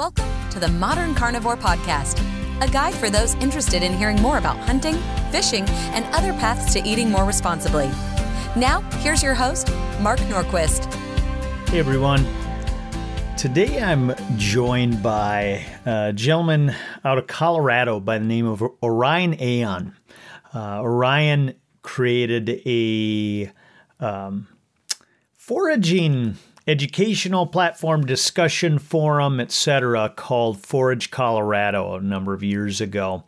Welcome to the Modern Carnivore Podcast, a guide for those interested in hearing more about hunting, fishing, and other paths to eating more responsibly. Now, here's your host, Mark Norquist. Hey everyone. Today I'm joined by a gentleman out of Colorado by the name of Orion Aon. Uh, Orion created a um, foraging educational platform discussion forum etc called forage colorado a number of years ago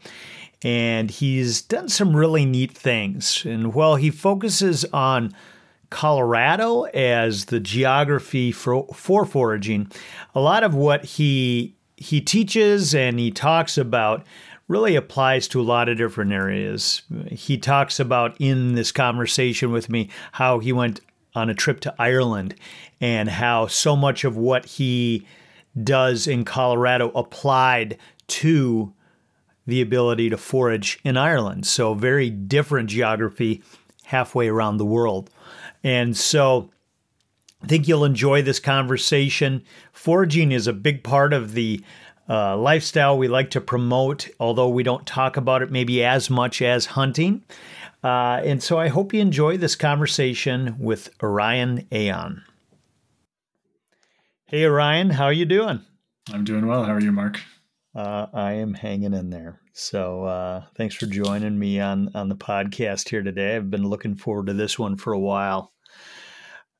and he's done some really neat things and while he focuses on colorado as the geography for, for foraging a lot of what he he teaches and he talks about really applies to a lot of different areas. He talks about in this conversation with me how he went on a trip to Ireland and how so much of what he does in Colorado applied to the ability to forage in Ireland. So, very different geography halfway around the world. And so, I think you'll enjoy this conversation. Foraging is a big part of the uh, lifestyle we like to promote, although we don't talk about it maybe as much as hunting. Uh, and so I hope you enjoy this conversation with Orion Aon. Hey, Orion, how are you doing? I'm doing well. How are you, Mark? Uh, I am hanging in there. So uh, thanks for joining me on on the podcast here today. I've been looking forward to this one for a while.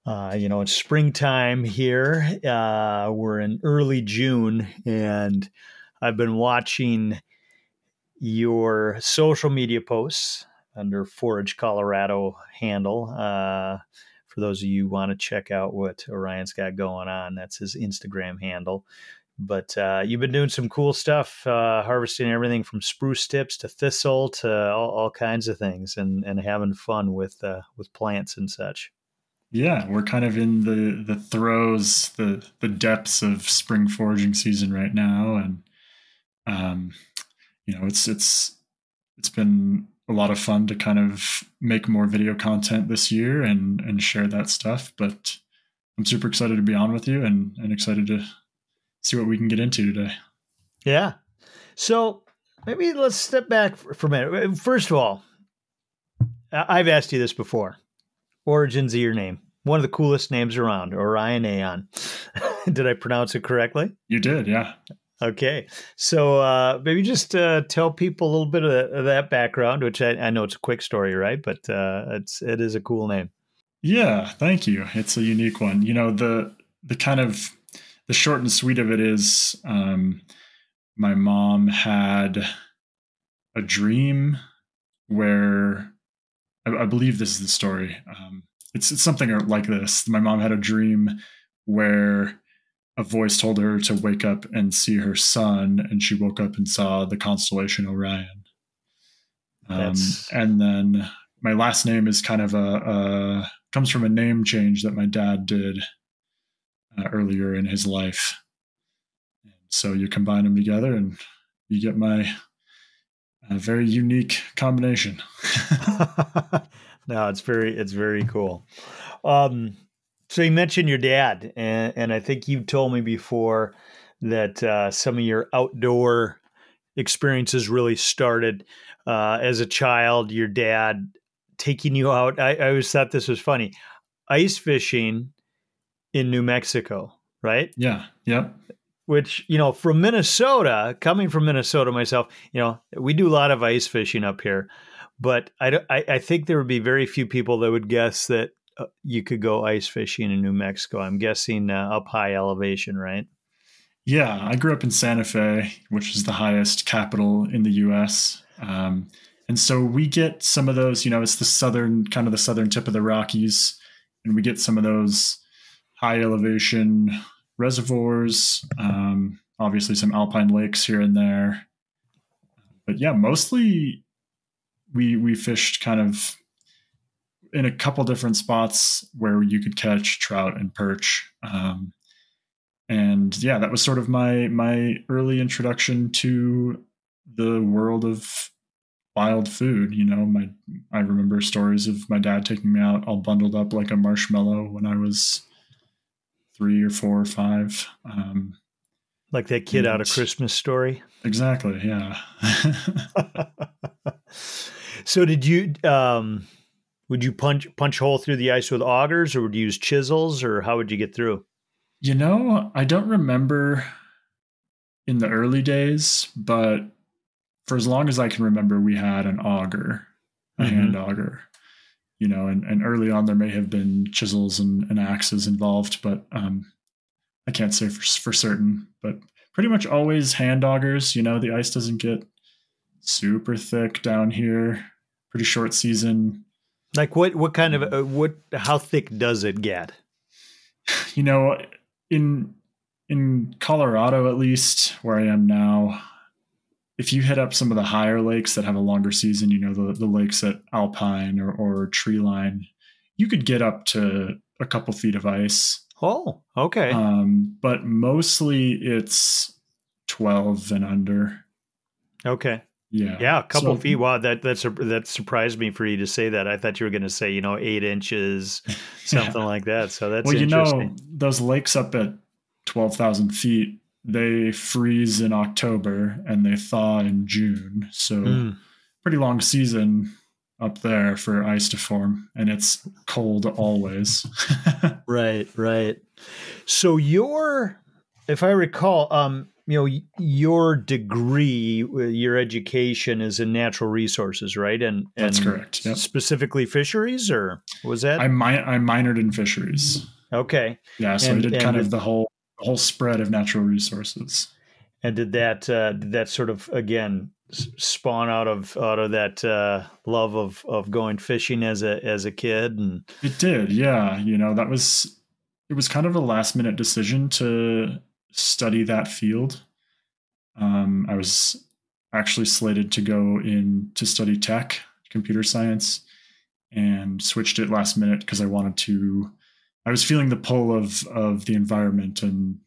Uh, you know, it's springtime here. Uh, we're in early June, and I've been watching your social media posts under Forage Colorado handle. Uh, for those of you who want to check out what Orion's got going on, that's his Instagram handle. But uh, you've been doing some cool stuff, uh, harvesting everything from spruce tips to thistle to all, all kinds of things, and, and having fun with uh, with plants and such. Yeah, we're kind of in the the throes, the the depths of spring foraging season right now, and um, you know, it's it's it's been a lot of fun to kind of make more video content this year and and share that stuff. But I'm super excited to be on with you and and excited to see what we can get into today. Yeah. So maybe let's step back for a minute. Uh, first of all, I've asked you this before. Origins of your name. One of the coolest names around, Orion Aon. did I pronounce it correctly? You did, yeah. Okay, so uh, maybe just uh, tell people a little bit of, of that background, which I, I, know it's a quick story, right? But uh, it's it is a cool name. Yeah, thank you. It's a unique one. You know the the kind of the short and sweet of it is, um, my mom had a dream where I, I believe this is the story. Um, it's, it's something like this. My mom had a dream where a voice told her to wake up and see her son, and she woke up and saw the constellation Orion. Um, and then my last name is kind of a, a, comes from a name change that my dad did uh, earlier in his life. So you combine them together, and you get my uh, very unique combination. no, it's very it's very cool. Um, so you mentioned your dad, and, and I think you told me before that uh, some of your outdoor experiences really started uh, as a child. Your dad taking you out. I, I always thought this was funny. Ice fishing in New Mexico, right? Yeah. Yep. Which you know, from Minnesota, coming from Minnesota myself, you know, we do a lot of ice fishing up here, but I, I, I think there would be very few people that would guess that you could go ice fishing in New Mexico. I'm guessing uh, up high elevation, right? Yeah, I grew up in Santa Fe, which is the highest capital in the U.S. Um, and so we get some of those. You know, it's the southern kind of the southern tip of the Rockies, and we get some of those high elevation reservoirs. Um, obviously, some alpine lakes here and there, but yeah, mostly we we fished kind of in a couple different spots where you could catch trout and perch. Um, and yeah, that was sort of my my early introduction to the world of wild food. You know, my I remember stories of my dad taking me out all bundled up like a marshmallow when I was three or four or five. Um, Like that kid out of Christmas Story. Exactly. Yeah. so did you um would you punch punch hole through the ice with augers or would you use chisels or how would you get through? You know, I don't remember in the early days, but for as long as I can remember, we had an auger, a mm-hmm. hand auger. You know, and, and early on there may have been chisels and, and axes involved, but um, I can't say for, for certain. But pretty much always hand augers. You know, the ice doesn't get super thick down here. Pretty short season. Like what? What kind of uh, what? How thick does it get? You know, in in Colorado, at least where I am now, if you hit up some of the higher lakes that have a longer season, you know the the lakes at Alpine or or Treeline, you could get up to a couple feet of ice. Oh, okay. Um, but mostly it's twelve and under. Okay. Yeah, yeah, a couple so, feet. Wow, that that's that surprised me for you to say that. I thought you were going to say, you know, eight inches, something yeah. like that. So that's well, you know, those lakes up at twelve thousand feet, they freeze in October and they thaw in June. So mm. pretty long season up there for ice to form, and it's cold always. right, right. So your, if I recall, um, you know your degree uh, your education is in natural resources right? And, and that's correct yep. specifically fisheries or was that i mi- i minored in fisheries. Okay. Yeah so and, i did kind of the whole the whole spread of natural resources. And did that uh, did that sort of again spawn out of out of that uh, love of of going fishing as a as a kid and it did yeah you know that was it was kind of a last minute decision to study that field. Um, I was actually slated to go in to study tech, computer science, and switched it last minute because I wanted to. I was feeling the pull of of the environment and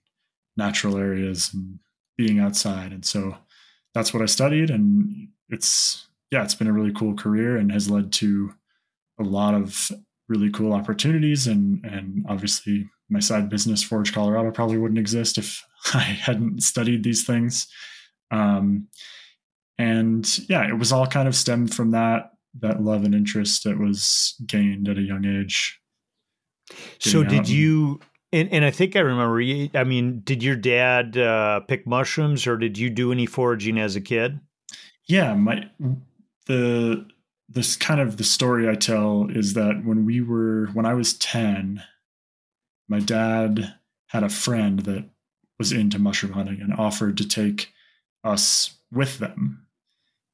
natural areas and being outside, and so that's what I studied. And it's yeah, it's been a really cool career and has led to a lot of really cool opportunities and and obviously my side business, Forage Colorado, probably wouldn't exist if I hadn't studied these things. Um, and yeah, it was all kind of stemmed from that that love and interest that was gained at a young age. So, did you? And, and I think I remember. I mean, did your dad uh, pick mushrooms, or did you do any foraging as a kid? Yeah, my the this kind of the story I tell is that when we were when I was ten, my dad had a friend that was into mushroom hunting and offered to take us with them.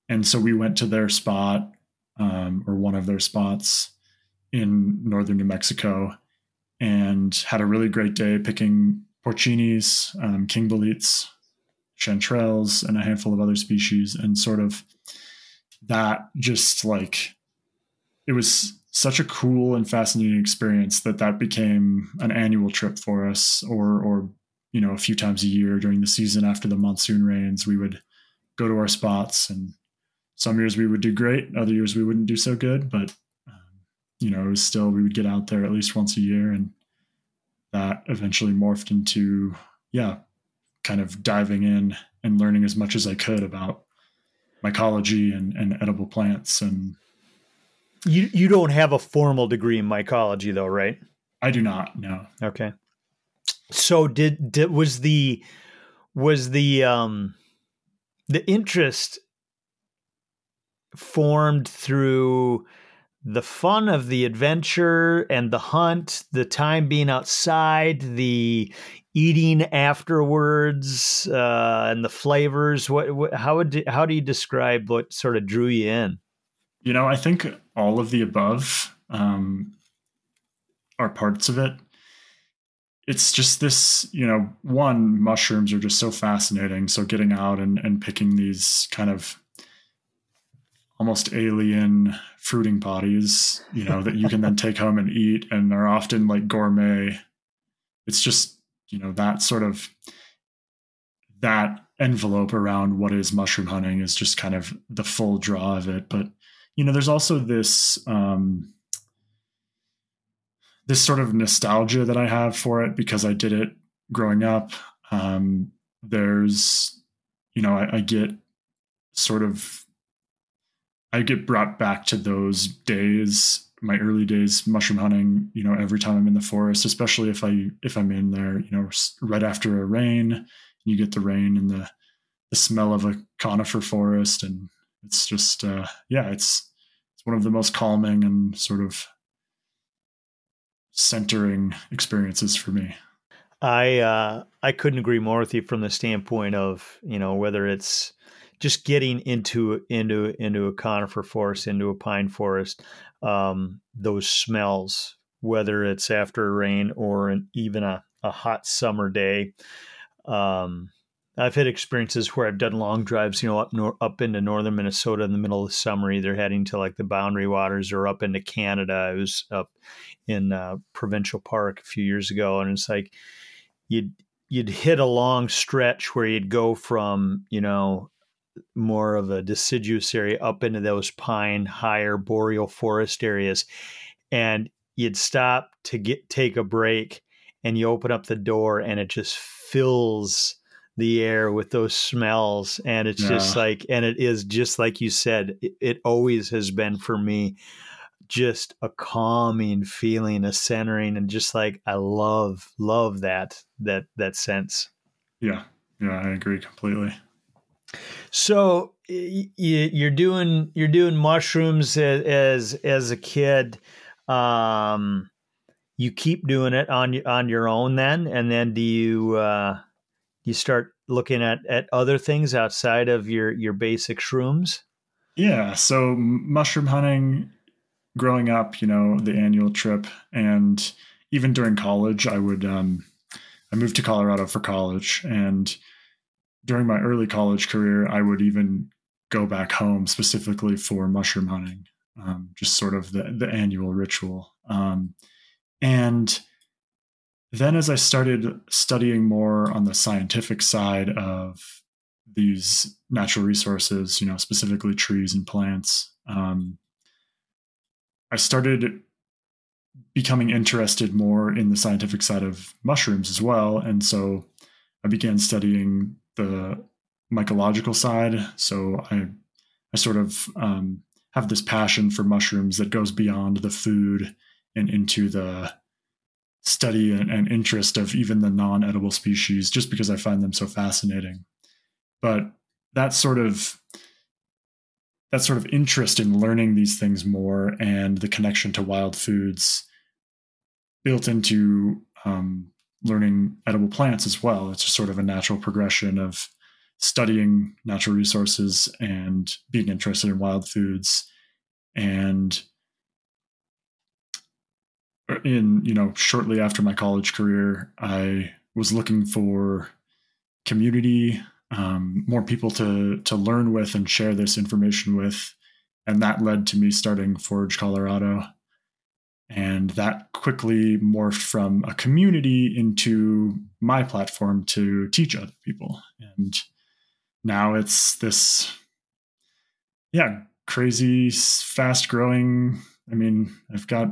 And so we went to their spot um, or one of their spots in northern New Mexico and had a really great day picking porcinis, um, king boletes, chanterelles, and a handful of other species. And sort of that just like it was such a cool and fascinating experience that that became an annual trip for us or or you know a few times a year during the season after the monsoon rains we would go to our spots and some years we would do great other years we wouldn't do so good but um, you know it was still we would get out there at least once a year and that eventually morphed into yeah kind of diving in and learning as much as i could about mycology and, and edible plants and you you don't have a formal degree in mycology though, right? I do not. No. Okay. So did, did was the was the um the interest formed through the fun of the adventure and the hunt, the time being outside, the eating afterwards, uh, and the flavors. What, what how would how do you describe what sort of drew you in? You know, I think all of the above um, are parts of it. It's just this, you know, one, mushrooms are just so fascinating. So getting out and, and picking these kind of almost alien fruiting bodies, you know, that you can then take home and eat and are often like gourmet. It's just, you know, that sort of that envelope around what is mushroom hunting is just kind of the full draw of it. But you know, there's also this um, this sort of nostalgia that I have for it because I did it growing up. Um, there's, you know, I, I get sort of, I get brought back to those days my early days mushroom hunting you know every time i'm in the forest especially if i if i'm in there you know right after a rain you get the rain and the the smell of a conifer forest and it's just uh yeah it's it's one of the most calming and sort of centering experiences for me i uh i couldn't agree more with you from the standpoint of you know whether it's just getting into into into a conifer forest, into a pine forest, um, those smells, whether it's after a rain or an, even a, a hot summer day. Um, I've had experiences where I've done long drives, you know, up nor- up into northern Minnesota in the middle of the summer, either heading to like the Boundary Waters or up into Canada. I was up in uh, Provincial Park a few years ago, and it's like you'd you'd hit a long stretch where you'd go from you know more of a deciduous area up into those pine higher boreal forest areas and you'd stop to get take a break and you open up the door and it just fills the air with those smells and it's yeah. just like and it is just like you said it, it, always has been for me just a calming feeling a centering and just like i love love that that that sense yeah yeah i agree completely so you're doing you're doing mushrooms as as a kid. Um, you keep doing it on on your own then, and then do you uh, you start looking at at other things outside of your your basic shrooms? Yeah. So mushroom hunting, growing up, you know, the annual trip, and even during college, I would. Um, I moved to Colorado for college, and during my early college career, I would even go back home specifically for mushroom hunting, um, just sort of the, the annual ritual. Um, and then as I started studying more on the scientific side of these natural resources, you know, specifically trees and plants, um, I started becoming interested more in the scientific side of mushrooms as well. And so I began studying the mycological side. So I I sort of um, have this passion for mushrooms that goes beyond the food and into the study and, and interest of even the non-edible species, just because I find them so fascinating. But that sort of that sort of interest in learning these things more and the connection to wild foods built into um, learning edible plants as well. It's just sort of a natural progression of studying natural resources and being interested in wild foods and in you know shortly after my college career i was looking for community um, more people to to learn with and share this information with and that led to me starting Forage colorado and that quickly morphed from a community into my platform to teach other people. And now it's this, yeah, crazy, fast growing. I mean, I've got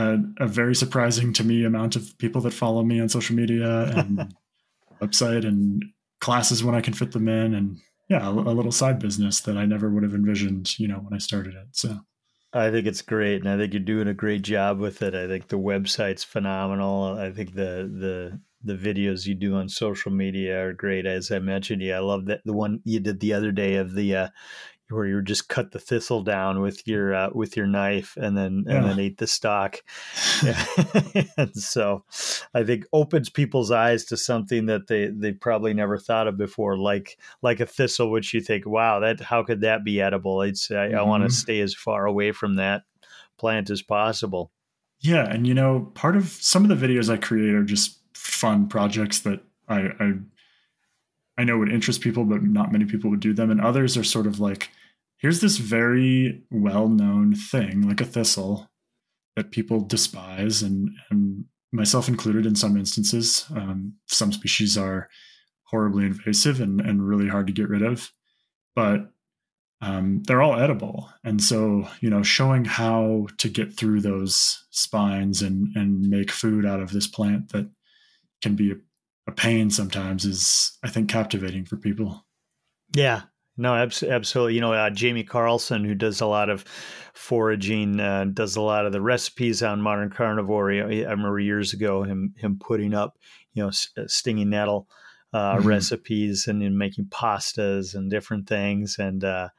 a, a, very surprising to me amount of people that follow me on social media and website and classes when I can fit them in. And yeah, a, a little side business that I never would have envisioned, you know, when I started it. So I think it's great, and I think you're doing a great job with it. I think the website's phenomenal. I think the the the videos you do on social media are great. As I mentioned, yeah, I love that the one you did the other day of the uh, where you just cut the thistle down with your uh, with your knife and then yeah. and then ate the stalk. Yeah. and so I think opens people's eyes to something that they they probably never thought of before, like like a thistle, which you think, wow, that how could that be edible? It's I, mm-hmm. I want to stay as far away from that plant as possible. Yeah, and you know, part of some of the videos I create are just fun projects that I, I I know would interest people, but not many people would do them. And others are sort of like, here's this very well known thing, like a thistle, that people despise, and, and myself included in some instances. Um, some species are horribly invasive and, and really hard to get rid of, but um, they're all edible. And so, you know, showing how to get through those spines and, and make food out of this plant that can be a a pain sometimes is I think captivating for people. Yeah, no, absolutely. You know, uh, Jamie Carlson, who does a lot of foraging, uh, does a lot of the recipes on Modern Carnivore. I remember years ago him him putting up, you know, uh, stinging nettle uh, mm-hmm. recipes and in making pastas and different things. And uh,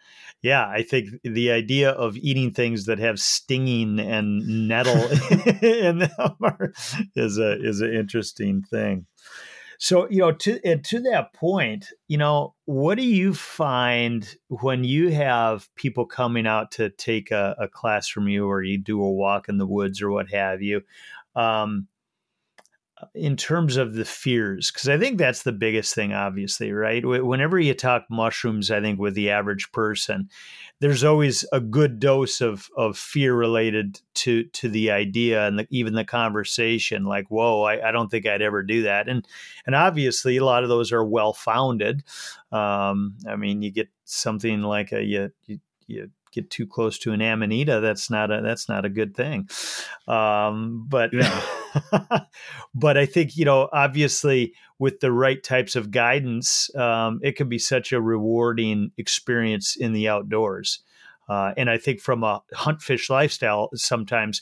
yeah, I think the idea of eating things that have stinging and nettle in them are, is a is an interesting thing. So, you know, to to that point, you know, what do you find when you have people coming out to take a, a class from you, or you do a walk in the woods, or what have you? Um, in terms of the fears because i think that's the biggest thing obviously right? Whenever you talk mushrooms i think with the average person there's always a good dose of of fear related to to the idea and the, even the conversation like whoa I, I, don't think i'd ever do that. And and obviously a lot of those are well founded um, i mean you get something like a you, you, you get too close to an amanita, that's not a that's not a good thing. Um, but yeah. but I think you know, obviously, with the right types of guidance, um, it can be such a rewarding experience in the outdoors. Uh, and I think from a hunt fish lifestyle, sometimes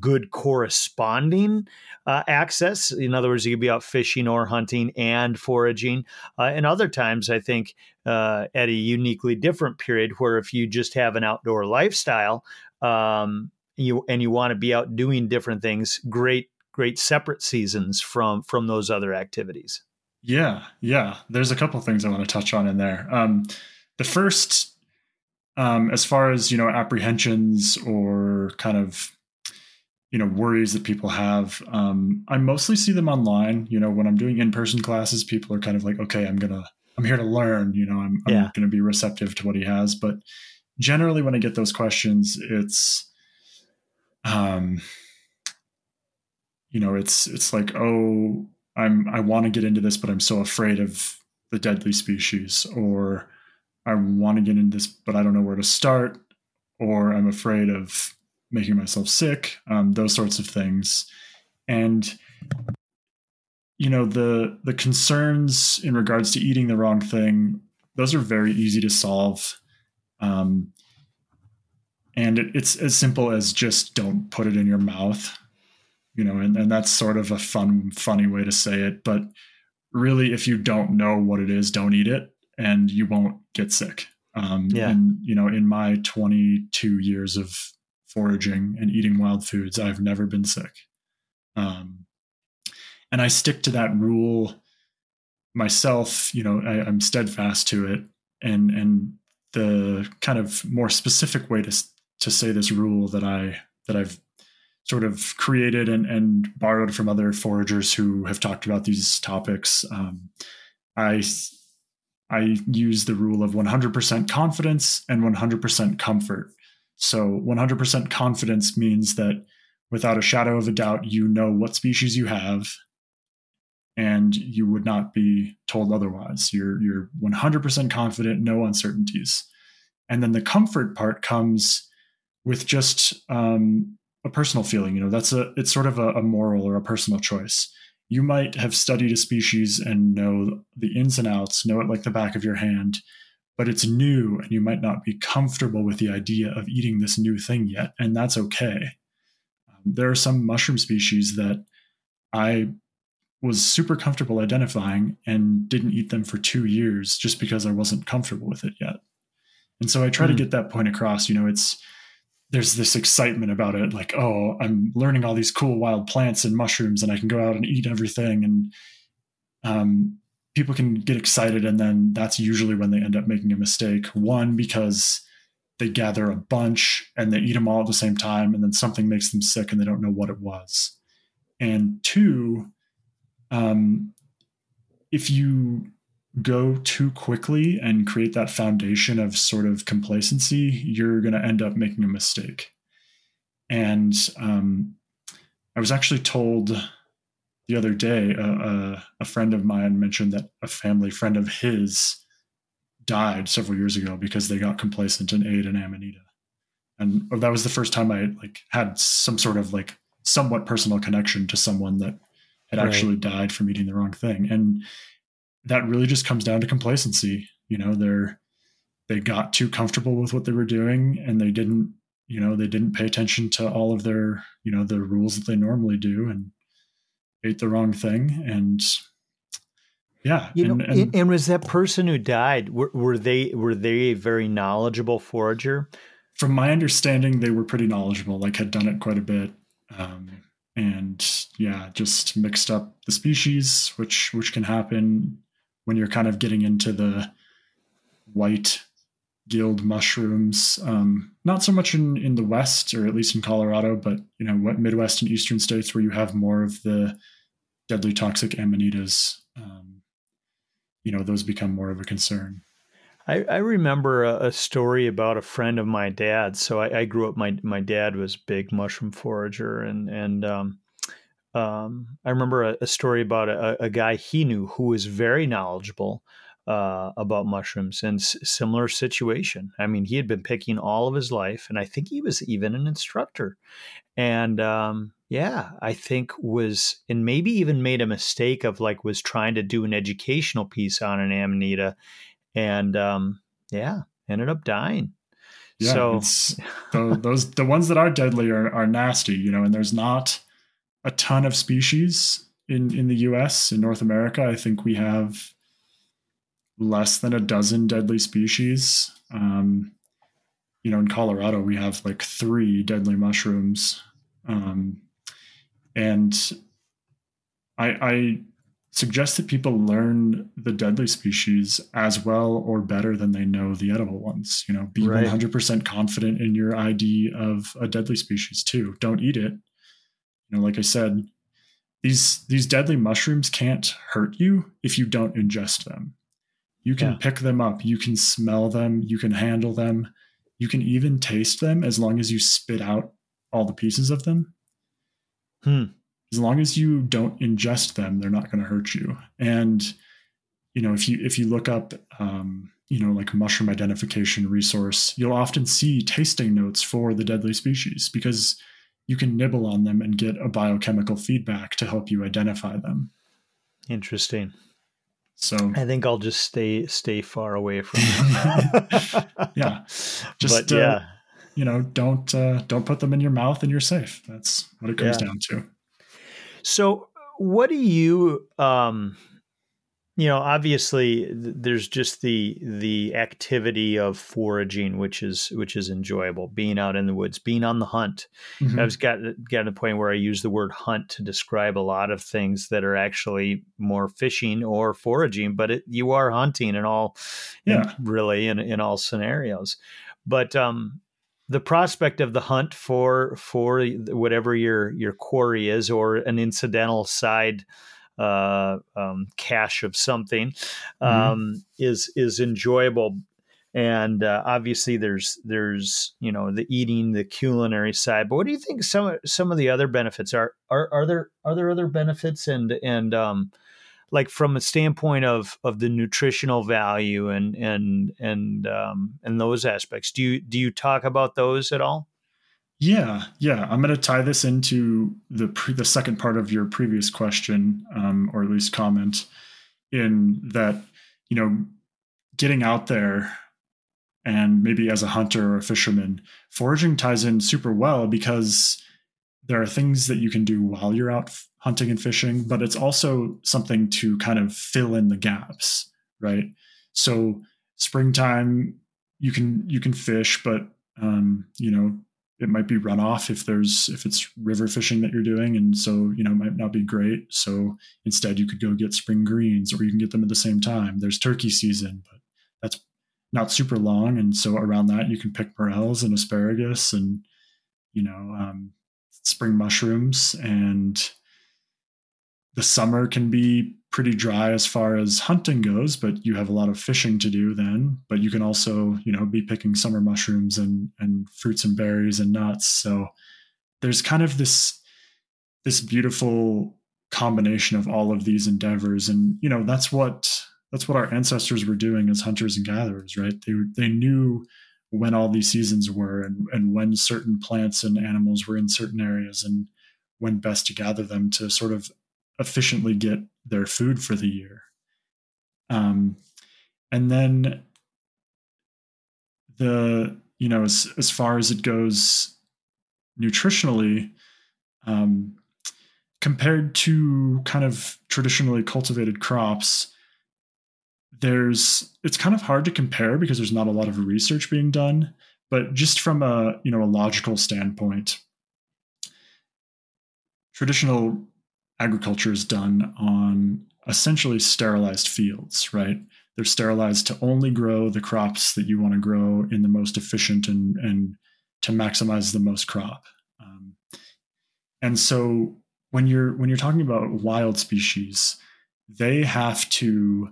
good corresponding uh, access. In other words, you could be out fishing or hunting and foraging. Uh, and other times, I think uh, at a uniquely different period, where if you just have an outdoor lifestyle, um, you and you want to be out doing different things, great, great separate seasons from from those other activities. Yeah, yeah. There's a couple things I want to touch on in there. Um, the first, um, as far as you know, apprehensions or kind of you know worries that people have. Um, i mostly see them online. You know when i'm doing in-person classes people are kind of like okay i'm gonna i'm here to learn you know i'm, I'm yeah. gonna be receptive to what he has. But generally when i get those questions it's um you know it's it's like oh i'm i want to get into this but i'm so afraid of the deadly species or i want to get into this but i don't know where to start or i'm afraid of making myself sick, um, those sorts of things. And you know the the concerns in regards to eating the wrong thing those are very easy to solve um, and it, it's as simple as just don't put it in your mouth you know and, and that's sort of a fun funny way to say it but really if you don't know what it is don't eat it and you won't get sick um, yeah. and you know in my 22 years of foraging and eating wild foods, I've never been sick. Um, and I stick to that rule myself. You know, I, I'm steadfast to it. And and the kind of more specific way to to say this rule that I that I've sort of created and, and borrowed from other foragers who have talked about these topics. Um, I I use the rule of 100% confidence and 100% comfort. So 100% confidence means that without a shadow of a doubt, you know what species you have and you would not be told otherwise. You're, you're 100% confident, no uncertainties. And then the comfort part comes with just um, a personal feeling. You know, that's a, it's sort of a, a moral or a personal choice. You might have studied a species and know the ins and outs, know it like the back of your hand but it's new and you might not be comfortable with the idea of eating this new thing yet, and that's okay. Um, there are some mushroom species that I was super comfortable identifying and didn't eat them for two years just because I wasn't comfortable with it yet. And so I try mm. to hmm. get that point across. You know, it's there's this excitement about it, like, oh, I'm learning all these cool wild plants and mushrooms, and I can go out and eat everything. And um, people can get excited and then that's usually when they end up making a mistake. One because they gather a bunch and they eat them all at the same time and then something makes them sick and they don't know what it was. And two um, if you go too quickly and create that foundation of sort of complacency you're going to end up making a mistake. And um, i was actually told the other day, a, a, friend of mine mentioned that a family friend of his died several years ago because they got complacent and ate an amanita, and oh, that was the first time I like had some sort of like somewhat personal connection to someone that had right. actually died from eating the wrong thing. And that really just comes down to complacency. You know, they're they got too comfortable with what they were doing and they didn't, you know, they didn't pay attention to all of their, you know, the rules that they normally do and ate the wrong thing. And yeah. You and, know, and, and was that person who died, were, were they were they a very knowledgeable forager? From my understanding, they were pretty knowledgeable, like had done it quite a bit. Um, and yeah, just mixed up the species, which which can happen when you're kind of getting into the white gill mushrooms. Um, not so much in in the west, or at least in Colorado, but you know, what Midwest and eastern states where you have more of the deadly toxic amanitas. Um, you know, those become more of a concern. I, I remember a, a, story about a friend of my dad. So I, I, grew up. My my dad was big mushroom forager, and and um, um, I remember a, a story about a, a, guy he knew who was very knowledgeable uh, about mushrooms and s- similar situation. I mean, he had been picking all of his life, and I think he was even an instructor. And um, yeah, I think was and maybe even made a mistake of like was trying to do an educational piece on an amanita, and um, yeah, ended up dying. Yeah, so the, those the ones that are deadly are, are nasty, you know, and there's not a ton of species in in the U.S. in North America. I think we have less than a dozen deadly species. Um, you know, in Colorado, we have like three deadly mushrooms, um, and I, I suggest that people learn the deadly species as well or better than they know the edible ones. You know, be right. 100% confident in your ID of a deadly species too. Don't eat it you know, like I said, these these deadly mushrooms can't hurt you if you don't ingest them. You can yeah. pick them up, you can smell them, you can handle them, you can even taste them as long as you spit out all the pieces of them. Hmm. As long as you don't ingest them, they're not going to hurt you. And you know, if you if you look up, um, you know, like mushroom identification resource, you'll often see tasting notes for the deadly species because you can nibble on them and get a biochemical feedback to help you identify them. Interesting. So I think I'll just stay stay far away from them. yeah. Just but, uh, yeah. you know, don't uh, don't put them in your mouth and you're safe. That's what it comes yeah. down to. So what do you um you know obviously there's just the the activity of foraging which is which is enjoyable. Being out in the woods being on the hunt. Mm-hmm. i've got got to the point where i use the word hunt to describe a lot of things that are actually more fishing or foraging but it, you are hunting in all yeah. in, really in, in all scenarios. But um the prospect of the hunt for for whatever your your quarry is or an incidental side uh, um, cache of something mm-hmm. um, mm-hmm. is is enjoyable. And uh, obviously, there's there's you know the eating, the culinary side. But what do you think some some of the other benefits are? Are are there are there other benefits and and um, like from a standpoint of of the nutritional value and and and um, and those aspects? Do you do you talk about those at all? Yeah, yeah. I'm going to tie this into the pre- the second part of your previous question, um, or at least comment, in that you know, getting out there and maybe as a hunter or a fisherman, foraging ties in super well because there are things that you can do while you're out hunting and fishing, but it's also something to kind of fill in the gaps, right? So springtime, you can you can fish, but um, you know it might be runoff if there's if it's river fishing that you're doing and so you know it might not be great. So instead you could go get spring greens or you can get them at the same time. There's turkey season but that's not super long and so around that you can pick morels and asparagus and you know um, spring mushrooms and the summer can be pretty dry as far as hunting goes, but you have a lot of fishing to do then. But you can also, you know, be picking summer mushrooms and and fruits and berries and nuts. So there's kind of this this beautiful combination of all of these endeavors, and you know, that's what that's what our ancestors were doing as hunters and gatherers, right? They they knew when all these seasons were and, and when certain plants and animals were in certain areas and when best to gather them to sort of efficiently get their food for the year. Um, and then the you know as as far as it goes nutritionally, um, compared to kind of traditionally cultivated crops, there's it's kind of hard to compare because there's not a lot of research being done. But just from a you know a logical standpoint, traditional agriculture is done on essentially sterilized fields, right? They're sterilized to only grow the crops that you want to grow in the most efficient and and to maximize the most crop. Um, and so when you're when you're talking about wild species, they have to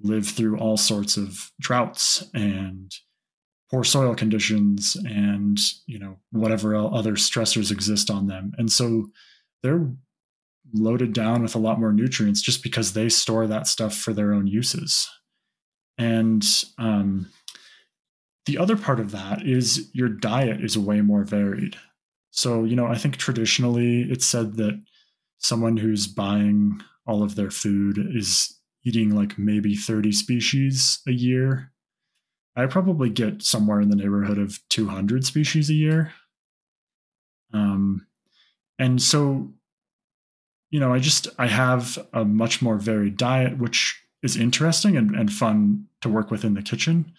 live through all sorts of droughts and poor soil conditions and you know whatever other stressors exist on them and so they're loaded down with a lot more nutrients just because they store that stuff for their own uses and um, the other part of that is your diet is way more varied so you know i think traditionally it's said that someone who's buying all of their food is eating like maybe 30 species a year. I probably get somewhere in the neighborhood of 200 species a year. Um, and so, you know, I just, I have a much more varied diet, which is interesting and, and fun to work with in the kitchen,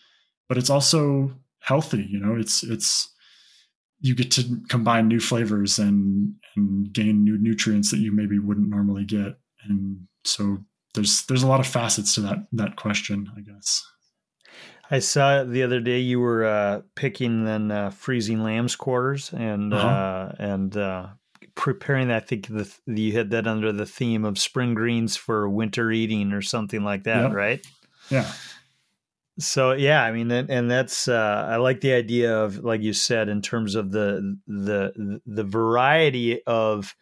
but it's also healthy. You know, it's, it's, you get to combine new flavors and, and gain new nutrients that you maybe wouldn't normally get. And so there's there's a lot of facets to that that question, I guess. I saw the other day you were uh, picking then uh, freezing lamb's quarters and uh-huh. uh, and uh, preparing that. I think the, you had that under the theme of spring greens for winter eating or something like that, yep. right? Yeah. So yeah, I mean, and that's uh, I like the idea of like you said in terms of the the the variety of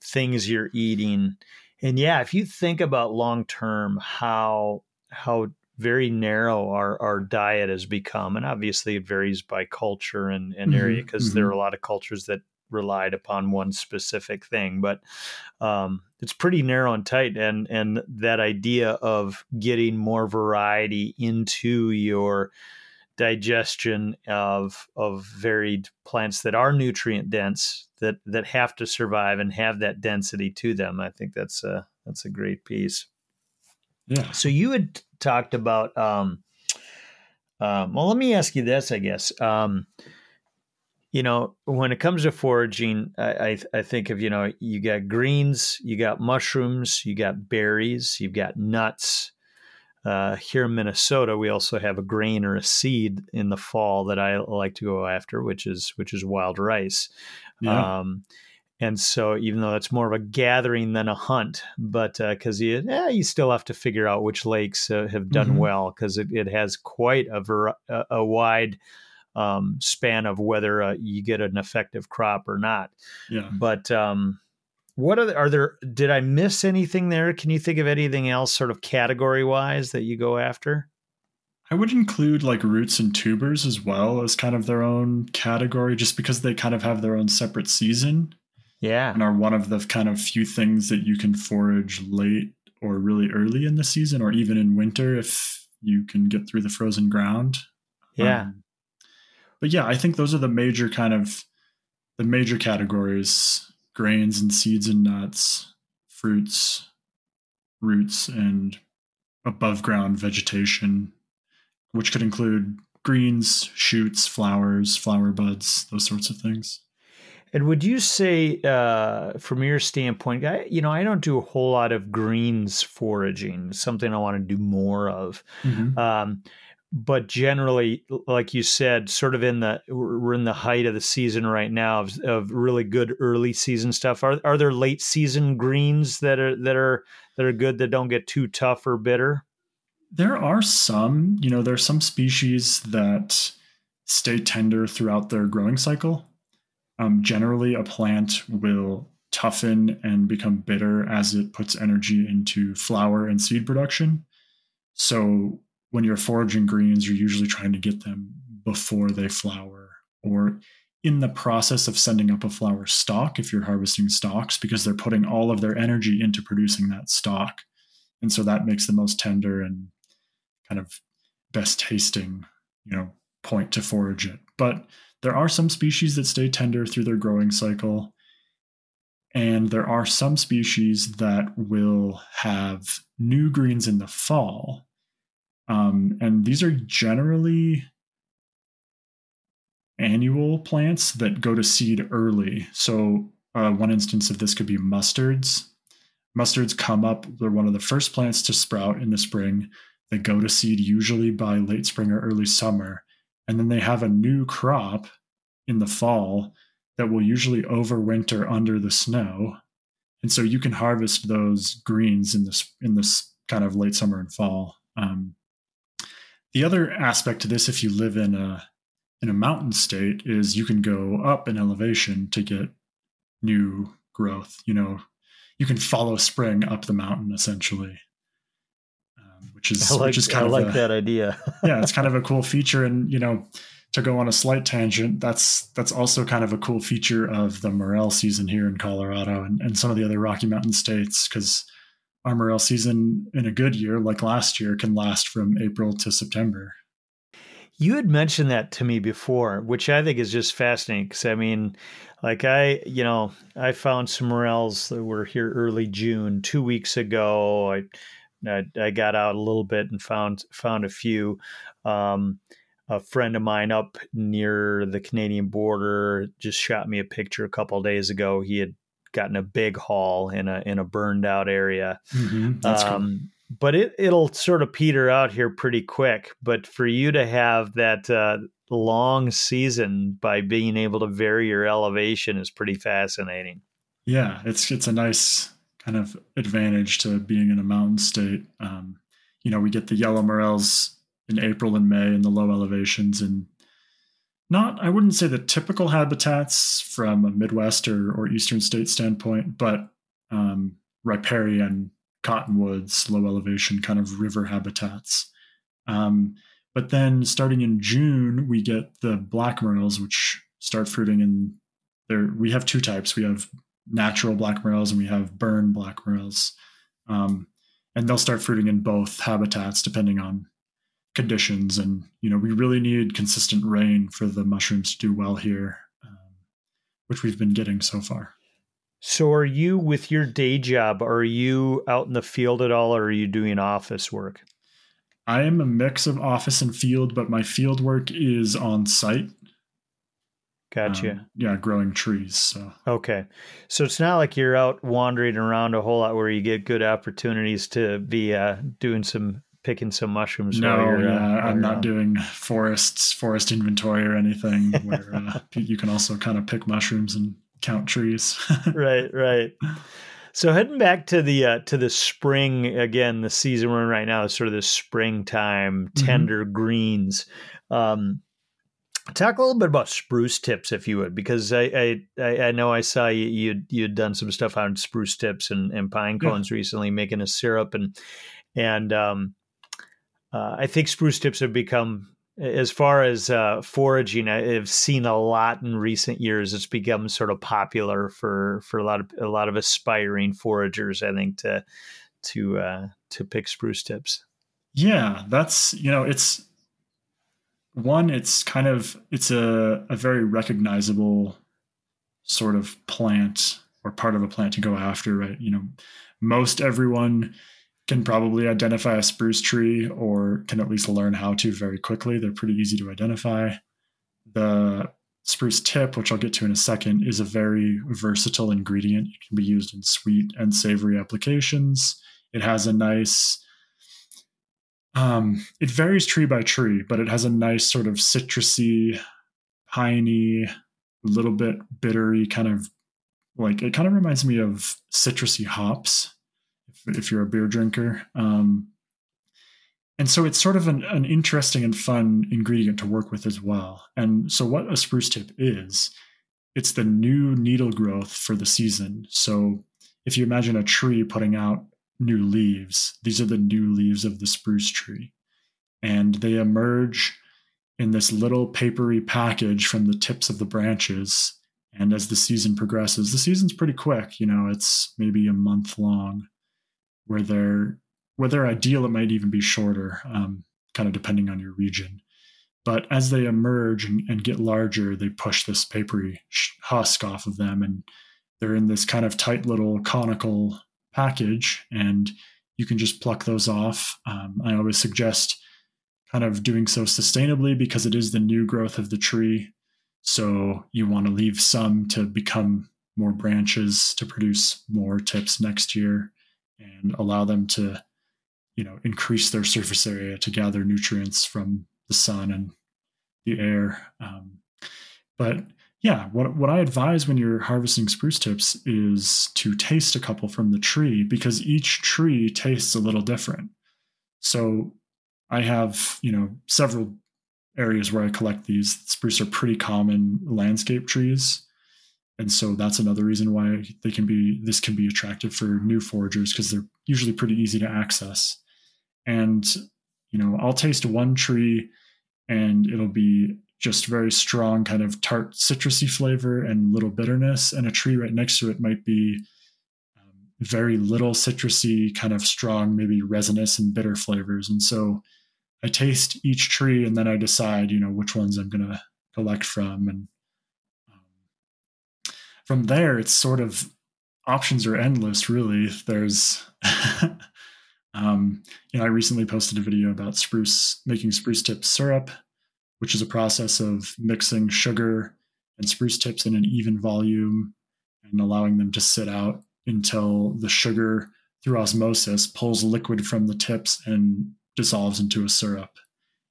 things you're eating and yeah, if you think about long term how how very narrow our, our diet has become, and obviously it varies by culture and, and mm-hmm, area because mm-hmm. there are a lot of cultures that relied upon one specific thing, but um, it's pretty narrow and tight. And and that idea of getting more variety into your digestion of of varied plants that are nutrient dense that that have to survive and have that density to them. I think that's a that's a great piece. Yeah. So you had talked about. Um, um, well, let me ask you this. I guess. Um, you know, when it comes to foraging, I, I, I think of you know you got greens, you got mushrooms, you got berries, you've got nuts, uh, here in Minnesota, we also have a grain or a seed in the fall that I like to go after, which is which is wild rice. Yeah. Um, and so, even though it's more of a gathering than a hunt, but because uh, you yeah, you still have to figure out which lakes uh, have done mm-hmm. well because it, it has quite a ver- a, a wide um, span of whether uh, you get an effective crop or not. Yeah. But um, what are, the, are there? Did I miss anything there? Can you think of anything else, sort of category wise, that you go after? I would include like roots and tubers as well as kind of their own category, just because they kind of have their own separate season. Yeah. And are one of the kind of few things that you can forage late or really early in the season, or even in winter if you can get through the frozen ground. Yeah. Um, but yeah, I think those are the major kind of the major categories grains and seeds and nuts, fruits, roots, and above ground vegetation, which could include greens, shoots, flowers, flower buds, those sorts of things. And would you say, uh, from your standpoint, I, you know, I don't do a whole lot of greens foraging, something I want to do more of. Mm-hmm. Um, but generally, like you said, sort of in the we're in the height of the season right now of, of really good early season stuff. Are are there late season greens that are that are that are good that don't get too tough or bitter? There are some. You know, there are some species that stay tender throughout their growing cycle. Um, generally, a plant will toughen and become bitter as it puts energy into flower and seed production. So when you're foraging greens, you're usually trying to get them before they flower or in the process of sending up a flower stalk if you're harvesting stalks because they're putting all of their energy into producing that stalk. And so that makes the most tender and kind of best tasting, you know, point to forage it. But there are some species that stay tender through their growing cycle. And there are some species that will have new greens in the fall. Um, and these are generally annual plants that go to seed early. So, uh, one instance of this could be mustards. Mustards come up, they're one of the first plants to sprout in the spring. They go to seed usually by late spring or early summer. And then they have a new crop in the fall that will usually overwinter under the snow. And so you can harvest those greens in this in this kind of late summer and fall. Um, the other aspect to this, if you live in a in a mountain state is you can go up in elevation to get new growth. You know, you can follow spring up the mountain essentially, um, which is I like, which is kind I of like a, that idea. yeah, it's kind of a cool feature. And you know, to go on a slight tangent, that's that's also kind of a cool feature of the morel season here in Colorado and, and some of the other Rocky Mountain states because our morel season in a good year, like last year, can last from April to September. You had mentioned that to me before, which I think is just fascinating because I mean, like I, you know, I found some morels that were here early June two weeks ago. I, I, I got out a little bit and found found a few. Um, a friend of mine up near the Canadian border just shot me a picture a couple days ago. He had gotten a big haul in a in a burned out area. Mm-hmm. That's um, cool but it it'll sort of peter out here pretty quick. But for you to have that uh, long season by being able to vary your elevation is pretty fascinating. Yeah, it's it's a nice kind of advantage to being in a mountain state. Um, you know, we get the yellow morels in April and May in the low elevations, and not I wouldn't say the typical habitats from a Midwest or, or Eastern state standpoint, but um, riparian cottonwoods, low elevation kind of river habitats. Um, but then starting in June, we get the black morels, which start fruiting in there. We have two types. We have natural black morels and we have burn black morels. Um, and they'll start fruiting in both habitats depending on conditions. And, you know, we really need consistent rain for the mushrooms to do well here, um, which we've been getting so far. So, are you with your day job? Are you out in the field at all, or are you doing office work? I am a mix of office and field, but my field work is on site. Gotcha. Um, yeah, growing trees. So. Okay, so it's not like you're out wandering around a whole lot where you get good opportunities to be uh, doing some picking some mushrooms. No, yeah, uh, I'm not doing forests, forest inventory or anything. where uh, you can also kind of pick mushrooms and count trees. right, right. So heading back to the uh, to the spring again, the season we're in right now is sort of the springtime mm-hmm. tender mm-hmm. greens. Um, talk a little bit about spruce tips, if you would, because I I, I know I saw you you'd, you'd done some stuff on spruce tips and, and pine cones yeah. recently, making a syrup and and um, uh, I think spruce tips have become as far as uh, foraging, I've seen a lot in recent years. It's become sort of popular for for a lot of a lot of aspiring foragers. I think to to uh, to pick spruce tips. Yeah, that's you know it's one. It's kind of it's a a very recognizable sort of plant or part of a plant to go after, right? You know, most everyone can probably identify a spruce tree or can at least learn how to very quickly. They're pretty easy to identify. The spruce tip, which I'll get to in a second, is a very versatile ingredient. It can be used in sweet and savory applications. It has a nice, um, it varies tree by tree, but it has a nice sort of citrusy, piney, little bit bittery kind of like it kind of reminds me of citrusy hops if you're a beer drinker. Um, and so it's sort of an, an interesting and fun ingredient to work with as well. And so, what a spruce tip is, it's the new needle growth for the season. So, if you imagine a tree putting out new leaves, these are the new leaves of the spruce tree. And they emerge in this little papery package from the tips of the branches. And as the season progresses, the season's pretty quick. You know, it's maybe a month long. Where they're where they're ideal, it might even be shorter, um, kind of depending on your region. But as they emerge and, and get larger, they push this papery husk off of them, and they're in this kind of tight little conical package, and you can just pluck those off. Um, I always suggest kind of doing so sustainably because it is the new growth of the tree. So you want to leave some to become more branches to produce more tips next year and allow them to, you know, increase their surface area to gather nutrients from the sun and the air. Um, but yeah, what what I advise when you're harvesting spruce tips is to taste a couple from the tree because each tree tastes a little different. So I have, you know, several areas where I collect these. Spruce are pretty common landscape trees. And so that's another reason why they can be this can be attractive for new foragers because they're usually pretty easy to access. And you know, I'll taste one tree and it'll be just very strong kind of tart citrusy flavor and little bitterness. And a tree right next to it might be um, very little citrusy kind of strong maybe resinous and bitter flavors. And so i taste each tree and then i decide you know which ones i'm going to collect from. And from there it's sort of options are endless really there's um, you know i recently posted a video about spruce making spruce tip syrup which is a process of mixing sugar and spruce tips in an even volume and allowing them to sit out until the sugar through osmosis pulls liquid from the tips and dissolves into a syrup.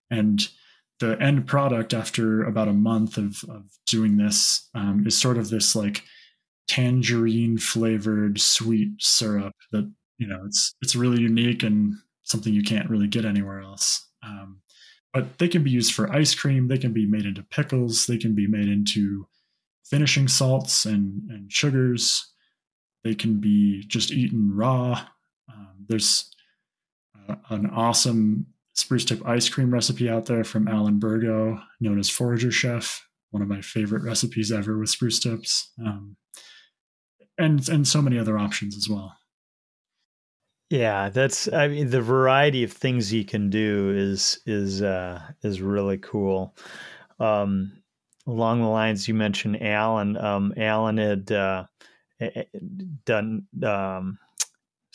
And the end product after about a month of, of doing this um, is sort of this like tangerine flavored sweet syrup that you know it's it's really unique and something you can't really get anywhere else um, but they can be used for ice cream. They can be made into pickles. They can be made into finishing salts and, and sugars. They can be just eaten raw. Um, there's uh, an awesome spruce tip ice cream recipe out there from Alan Bergo, known as Forager Chef. One of my favorite recipes ever with spruce tips, um, and and so many other options as well. Yeah, that's I mean the variety of things you can do is is uh is really cool. Um along the lines you mentioned Alan, um Alan had uh done um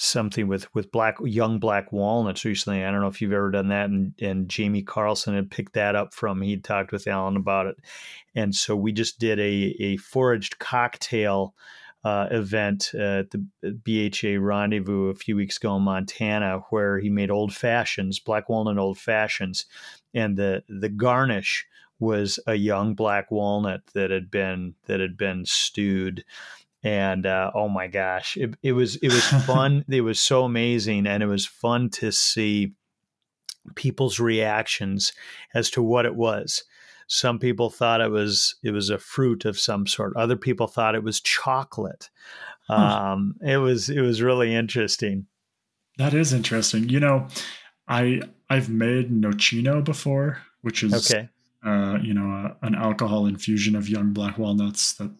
something with with black young black walnuts recently. I don't know if you've ever done that, and and Jamie Carlson had picked that up from. He'd talked with Alan about it, and so we just did a a foraged cocktail uh, event at the BHA Rendezvous a few weeks ago in Montana, where he made old fashions, black walnut old fashions, and the the garnish was a young black walnut that had been that had been stewed and uh, oh my gosh it, it was it was fun it was so amazing and it was fun to see people's reactions as to what it was some people thought it was it was a fruit of some sort. Other people thought it was chocolate. Um, it was it was really interesting. That is interesting. You know, I I've made nocino before, which is okay. Uh, you know, a, an alcohol infusion of young black walnuts that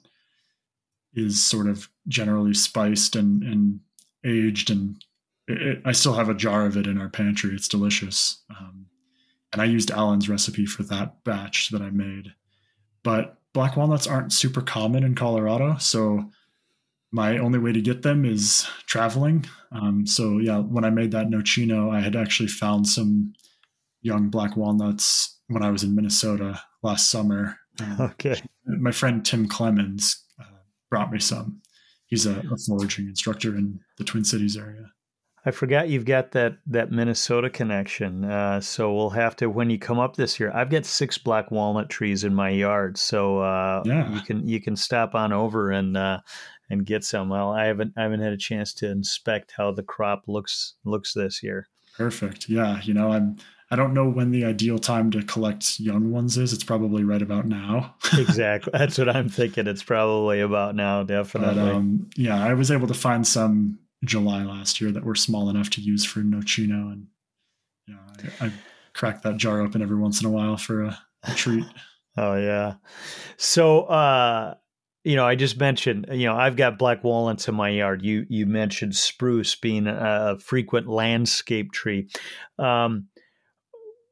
is sort of generally spiced and and aged and it, it, I still have a jar of it in our pantry. It's delicious. Um, and I used Alan's recipe for that batch that I made. But black walnuts aren't super common in Colorado, so my only way to get them is traveling. Um, so yeah, when I made that nocino, I had actually found some young black walnuts when I was in Minnesota last summer. Um, okay. My friend Tim Clemens brought me some. He's a, a foraging instructor in the Twin Cities area. I forgot you've got that that Minnesota connection. Uh, so we'll have to when you come up this year. I've got six black walnut trees in my yard, so uh, yeah. you can you can stop on over and uh, and get some. Well, I haven't I haven't had a chance to inspect how the crop looks looks this year. Perfect. Yeah, you know I'm. I don't know when the ideal time to collect young ones is. It's probably right about now. exactly. That's what I'm thinking. It's probably about now, definitely. But, um, yeah, I was able to find some July last year that were small enough to use for nocino, and yeah, I, I crack that jar open every once in a while for a a treat. oh yeah. So uh you know, I just mentioned, you know, I've got black walnuts in my yard. You you mentioned spruce being a frequent landscape tree. Um,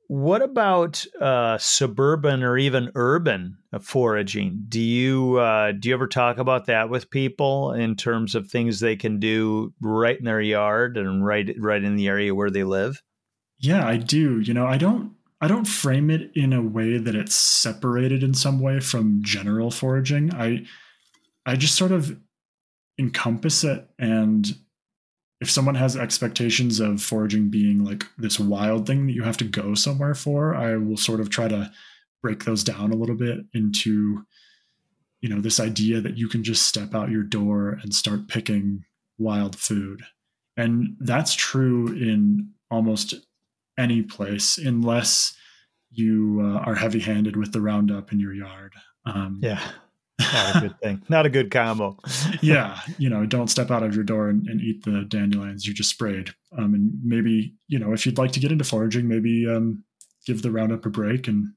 what about uh, suburban or even urban foraging? Do you uh, do you ever talk about that with people in terms of things they can do right in their yard and right right in the area where they live? Yeah, I do. You know, I don't I don't frame it in a way that it's separated in some way from general foraging. I I just sort of encompass it. And if someone has expectations of foraging being like this wild thing that you have to go somewhere for, I will sort of try to break those down a little bit into, you know, this idea that you can just step out your door and start picking wild food. And that's true in almost any place, unless you uh, are heavy handed with the Roundup in your yard. Um, yeah not a good thing. Not a good combo. yeah, you know, don't step out of your door and, and eat the dandelions you just sprayed. Um, and maybe you know, if you'd like to get into foraging, maybe um, give the Roundup a break and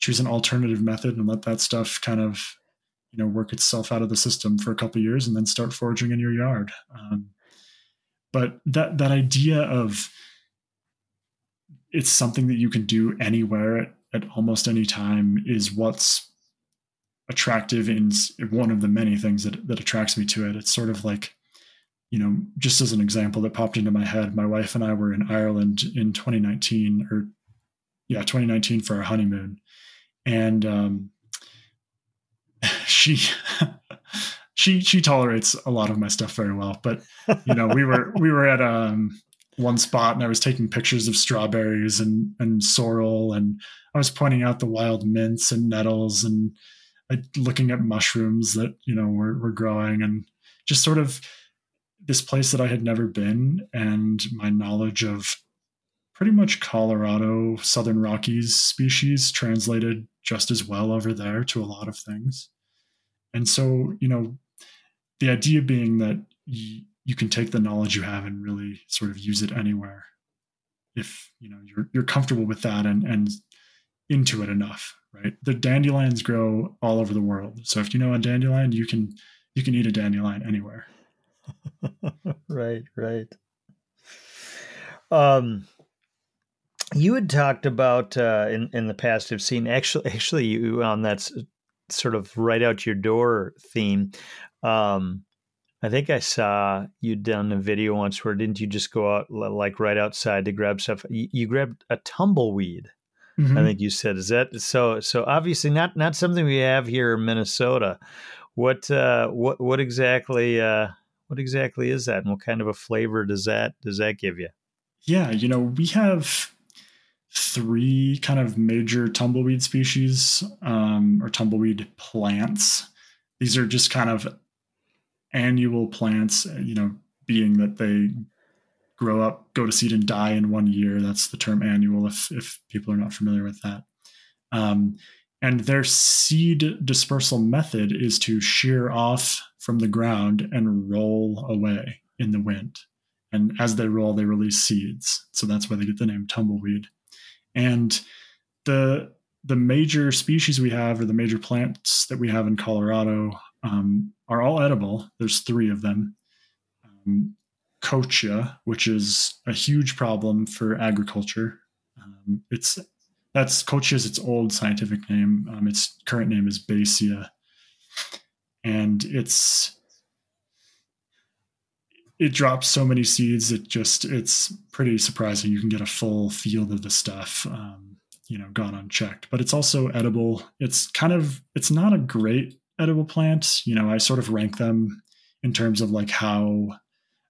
choose an alternative method and let that stuff kind of you know work itself out of the system for a couple years and then start foraging in your yard. Um, but that that idea of it's something that you can do anywhere at, at almost any time is what's attractive in one of the many things that, that attracts me to it. It's sort of like, you know, just as an example that popped into my head, my wife and I were in Ireland in 2019 or yeah, 2019 for our honeymoon. And um, she she she tolerates a lot of my stuff very well. But you know, we were we were at um one spot and I was taking pictures of strawberries and and sorrel and I was pointing out the wild mints and nettles and Uh, looking at mushrooms that you know were, were growing and just sort of this place that I had never been and my knowledge of pretty much Colorado Southern Rockies species translated just as well over there to a lot of things. And so, you know, the idea being that y- you can take the knowledge you have and really sort of use it anywhere if you know you're you're comfortable with that and and into it enough right? The dandelions grow all over the world. So if you know a dandelion, you can you can eat a dandelion anywhere. right, right. Um you had talked about uh, in in the past. I've seen actually actually you on that sort of right out your door theme. Um, I think I saw you done a video once where didn't you just go out like right outside to grab stuff? You, you grabbed a tumbleweed. Mm-hmm. I think you said is that so. So obviously not not something we have here in Minnesota. What uh, what what exactly uh, what exactly is that, and what kind of a flavor does that does that give you? Yeah, you know we have three kind of major tumbleweed species um, or tumbleweed plants. These are just kind of annual plants, you know, being that they grow up, go to seed, and die in one year. That's the term annual, if if people are not familiar with that. Um, and their seed dispersal method is to shear off from the ground and roll away in the wind. And as they roll, they release seeds. So that's why they get the name tumbleweed. And the the major species we have, or the major plants that we have in Colorado, um, are all edible. There's three of them. Um, kochia, which is a huge problem for agriculture. Um, it's that's kochia is its old scientific name. Um, its current name is Bassia, and it's it drops so many seeds It just it's pretty surprising. You can get a full field of the stuff, um, you know, gone unchecked. But it's also edible. It's kind of it's not a great edible plant. You know, I sort of rank them in terms of like how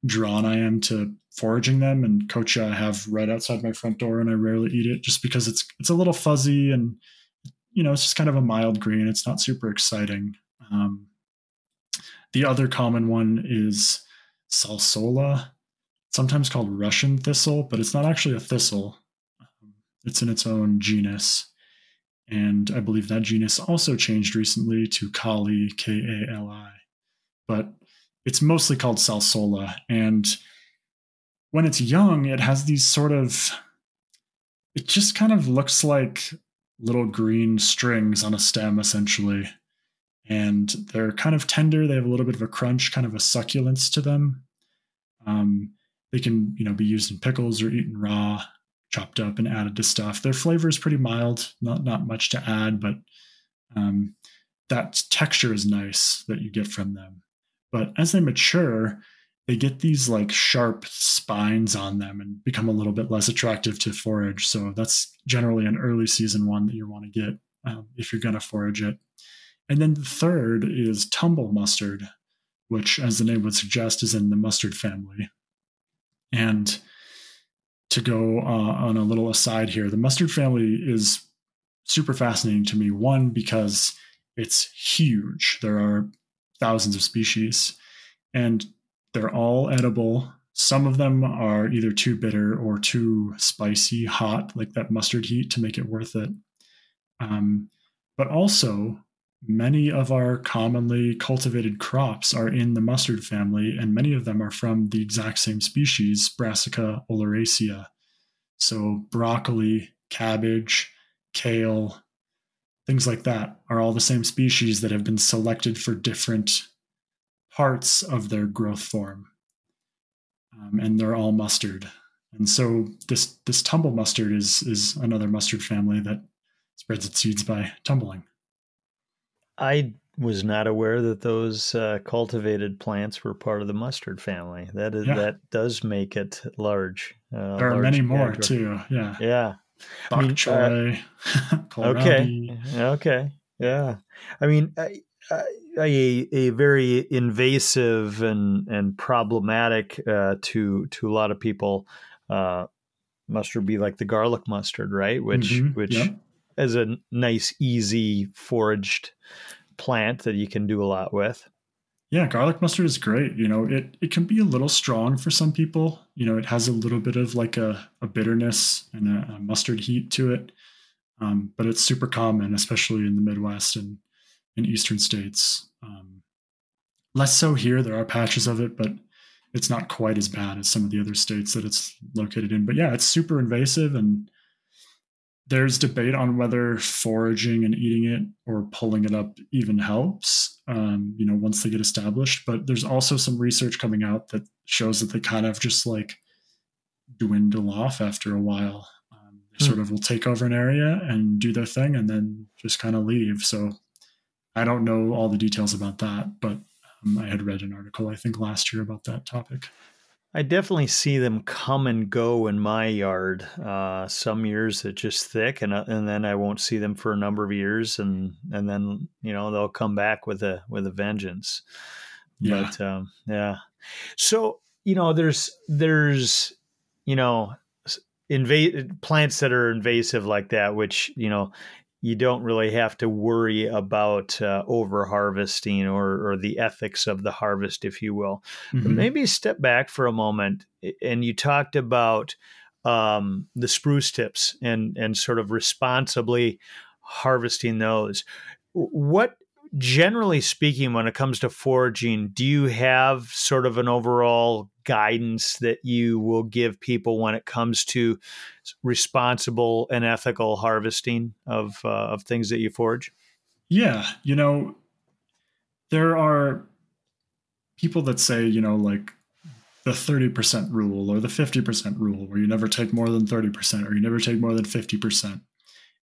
drawn I am to foraging them. And kochia I have right outside my front door, and I rarely eat it just because it's it's a little fuzzy and you know it's just kind of a mild green. It's not super exciting. Um, the other common one is salsola, sometimes called Russian thistle, but it's not actually a thistle. Um, it's in its own genus. And I believe that genus also changed recently to Kali, K A L I. But it's mostly called salsola and when it's young it has these sort of it just kind of looks like little green strings on a stem essentially. And they're kind of tender. They have a little bit of a crunch, kind of a succulence to them. Um, they can, you know, be used in pickles or eaten raw, chopped up and added to stuff. Their flavor is pretty mild, not not much to add, but um, that texture is nice that you get from them. But as they mature, they get these like sharp spines on them and become a little bit less attractive to forage. So that's generally an early season one that you want to get um, if you're going to forage it. And then the third is tumble mustard, which, as the name would suggest, is in the mustard family. And to go uh, on a little aside here, the mustard family is super fascinating to me. One, because it's huge, there are thousands of species, and they're all edible. Some of them are either too bitter or too spicy, hot, like that mustard heat to make it worth it. Um, but also, many of our commonly cultivated crops are in the mustard family, and many of them are from the exact same species, Brassica oleracea. So, broccoli, cabbage, kale, things like that are all the same species that have been selected for different parts of their growth form. Um, and they're all mustard. And so this this tumble mustard is is another mustard family that spreads its seeds by tumbling. I was not aware that those uh, cultivated plants were part of the mustard family. That is yeah. that does make it large. Uh, there are large many more too. Yeah. Yeah. Bok I choy, uh, okay. Okay. Yeah. I mean, I, a, a very invasive and and problematic uh, to to a lot of people uh, mustard be like the garlic mustard, right? Which mm-hmm. which yep. is a nice, easy foraged plant that you can do a lot with. Yeah, garlic mustard is great. You know, it it can be a little strong for some people. You know, it has a little bit of like a, a bitterness and a, a mustard heat to it. Um, but it's super common, especially in the Midwest and in eastern states. Um, less so here. There are patches of it, but it's not quite as bad as some of the other states that it's located in. But yeah, it's super invasive, and there's debate on whether foraging and eating it or pulling it up even helps. Um, you know, once they get established. But there's also some research coming out that shows that they kind of just like dwindle off after a while. Um, they hmm. sort of will take over an area and do their thing, and then just kind of leave. So I don't know all the details about that, but um, I had read an article, I think, last year about that topic. I definitely see them come and go in my yard. Uh, some years it's just thick, and uh, and then I won't see them for a number of years, and and then you know they'll come back with a with a vengeance. Yeah. But um, yeah, so you know there's there's you know invade plants that are invasive like that, which you know you don't really have to worry about uh, over harvesting or, or the ethics of the harvest, if you will. Mm-hmm. Maybe step back for a moment. And you talked about um, the spruce tips and and sort of responsibly harvesting those. What generally speaking, when it comes to foraging, do you have sort of an overall guidance that you will give people when it comes to responsible and ethical harvesting of uh, of things that you forage? Yeah, you know, there are people that say, you know, like the 30% rule or the 50% rule where you never take more than 30% or you never take more than 50%.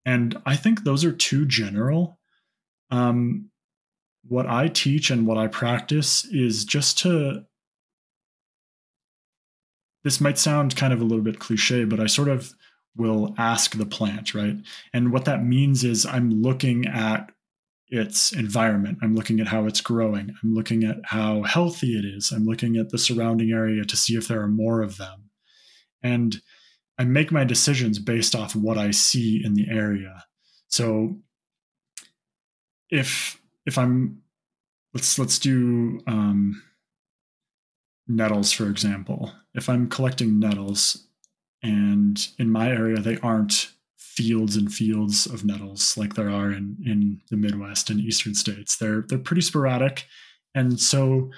And I think those are too general. Um, what I teach and what I practice is just to. This might sound kind of a little bit cliche, but I sort of will ask the plant, right? And what that means is I'm looking at its environment. I'm looking at how it's growing. I'm looking at how healthy it is. I'm looking at the surrounding area to see if there are more of them. And I make my decisions based off what I see in the area. So if if I'm let's let's do um, nettles for example. If I'm collecting nettles, and in my area they aren't fields and fields of nettles like there are in in the Midwest and eastern states. They're they're pretty sporadic, and so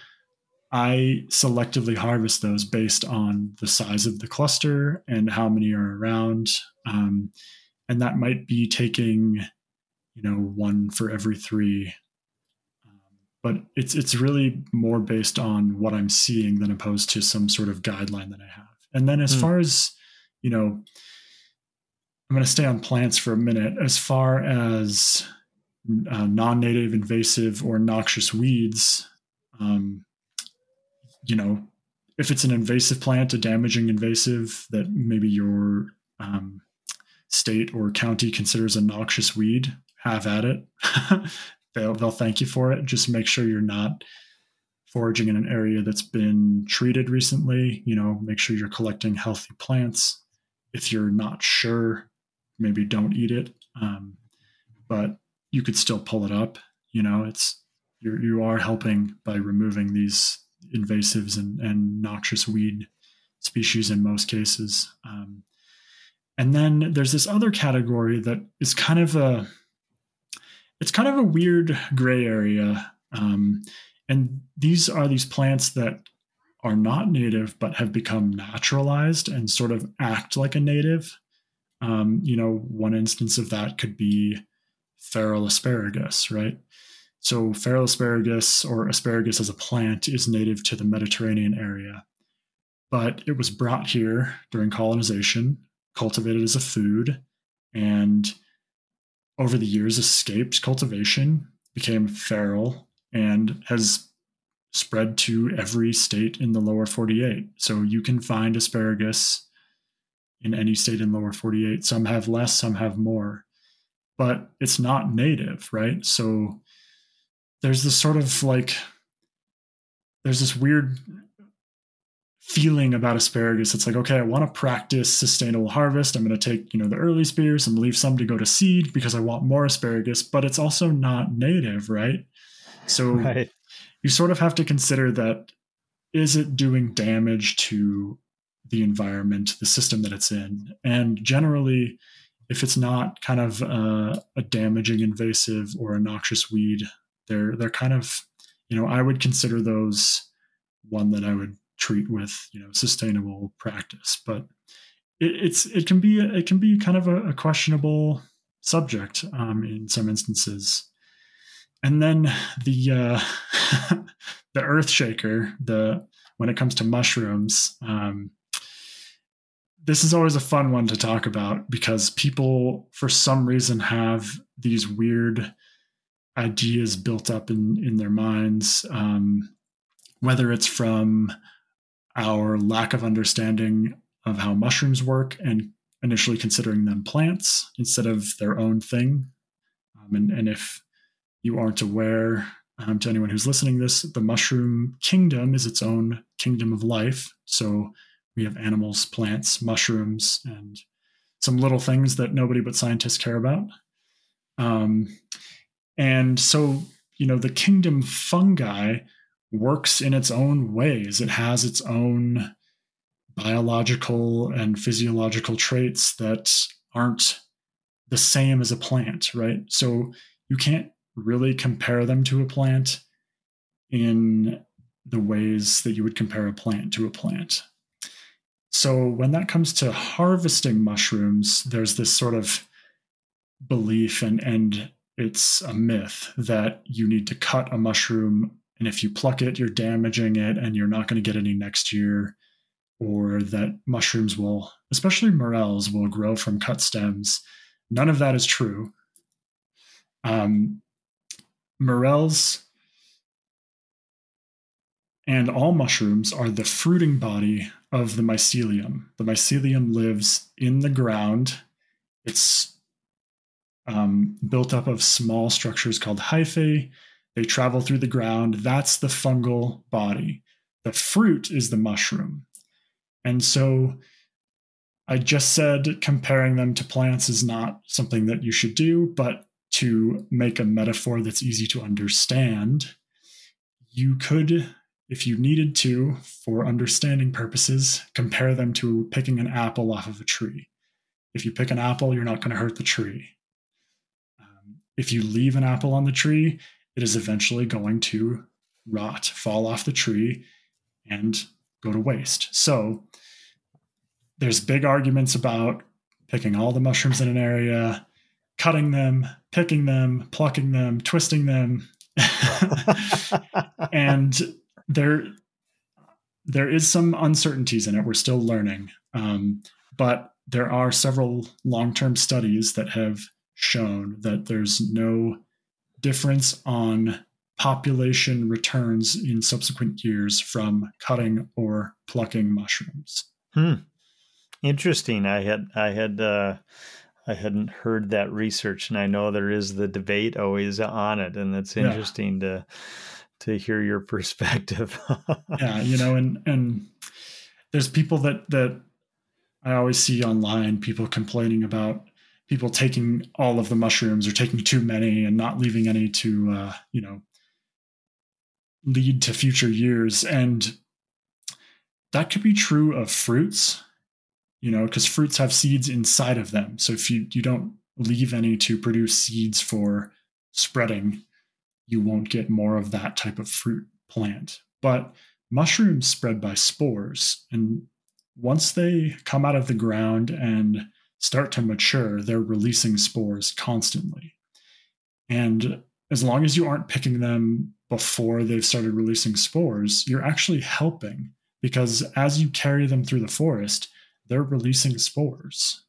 I selectively harvest those based on the size of the cluster and how many are around. Um, and that might be taking, you know, one for every three. But it's it's really more based on what I'm seeing than opposed to some sort of guideline that I have. And then as mm. far as, you know, I'm going to stay on plants for a minute. As far as uh, non-native, invasive, or noxious weeds, um, you know, if it's an invasive plant, a damaging invasive that maybe your um, state or county considers a noxious weed, have at it. they'll they'll thank you for it. Just make sure you're not foraging in an area that's been treated recently. You know, make sure you're collecting healthy plants. If you're not sure, maybe don't eat it. Um, but you could still pull it up. You know, it's you you are helping by removing these invasives and, and noxious weed species in most cases. Um, and then there's this other category that is kind of a it's kind of a weird gray area. Um, and these are these plants that are not native but have become naturalized and sort of act like a native. Um, you know, one instance of that could be feral asparagus, right? So, feral asparagus or asparagus as a plant is native to the Mediterranean area, but it was brought here during colonization, cultivated as a food, and over the years escaped cultivation, became feral, and has spread to every state in the lower 48. So, you can find asparagus in any state in lower 48. Some have less, some have more, but it's not native, right? So, there's this sort of like there's this weird feeling about asparagus. It's like, okay, I want to practice sustainable harvest. I'm going to take, you know, the early spears and leave some to go to seed because I want more asparagus, but it's also not native, right? So right. you sort of have to consider that is it doing damage to the environment, the system that it's in? And generally, if it's not kind of a, a damaging invasive or a noxious weed, they're they're kind of you know I would consider those one that I would treat with you know sustainable practice, but it, it's it can be it can be kind of a, a questionable subject um, in some instances. And then the uh, the earth shaker, the when it comes to mushrooms, um, this is always a fun one to talk about because people, for some reason, have these weird ideas built up in in their minds, um, whether it's from our lack of understanding of how mushrooms work and initially considering them plants instead of their own thing. Um, and, and if you aren't aware, um, to anyone who's listening this, the mushroom kingdom is its own kingdom of life. So we have animals, plants, mushrooms, and some little things that nobody but scientists care about. Um, and so, you know, the kingdom fungi works in its own ways. It has its own biological and physiological traits that aren't the same as a plant, right? So you can't really compare them to a plant in the ways that you would compare a plant to a plant. So when that comes to harvesting mushrooms, there's this sort of belief and and it's a myth that you need to cut a mushroom and if you pluck it you're damaging it and you're not going to get any next year or that mushrooms will especially morels will grow from cut stems. None of that is true. Um, morels and all mushrooms are the fruiting body of the mycelium. The mycelium lives in the ground. It's um, built up of small structures called hyphae. They travel through the ground. That's the fungal body. The fruit is the mushroom. And so I just said comparing them to plants is not something that you should do, but to make a metaphor that's easy to understand, you could, if you needed to, for understanding purposes, compare them to picking an apple off of a tree. If you pick an apple, you're not going to hurt the tree um, if you leave an apple on the tree, it is eventually going to rot, fall off the tree, and go to waste. So there's big arguments about picking all the mushrooms in an area, cutting them, picking them, plucking them, twisting them. and there there is some uncertainties in it. We're still learning. Um, but there are several long-term studies that have shown that there's no difference on population returns in subsequent years from cutting or plucking mushrooms. Hmm. Interesting. I had I had uh, I hadn't heard that research, and I know there is the debate always on it, and it's interesting yeah. to to hear your perspective. yeah, you know, and and there's people that that I always see online people complaining about people taking all of the mushrooms or taking too many and not leaving any to uh, you know lead to future years. And that could be true of fruits you know because fruits have seeds inside of them. So if you you don't leave any to produce seeds for spreading you won't get more of that type of fruit plant. But mushrooms spread by spores. And once they come out of the ground and start to mature, they're releasing spores constantly. And as long as you aren't picking them before they've started releasing spores, you're actually helping because as you carry them through the forest, they're releasing spores.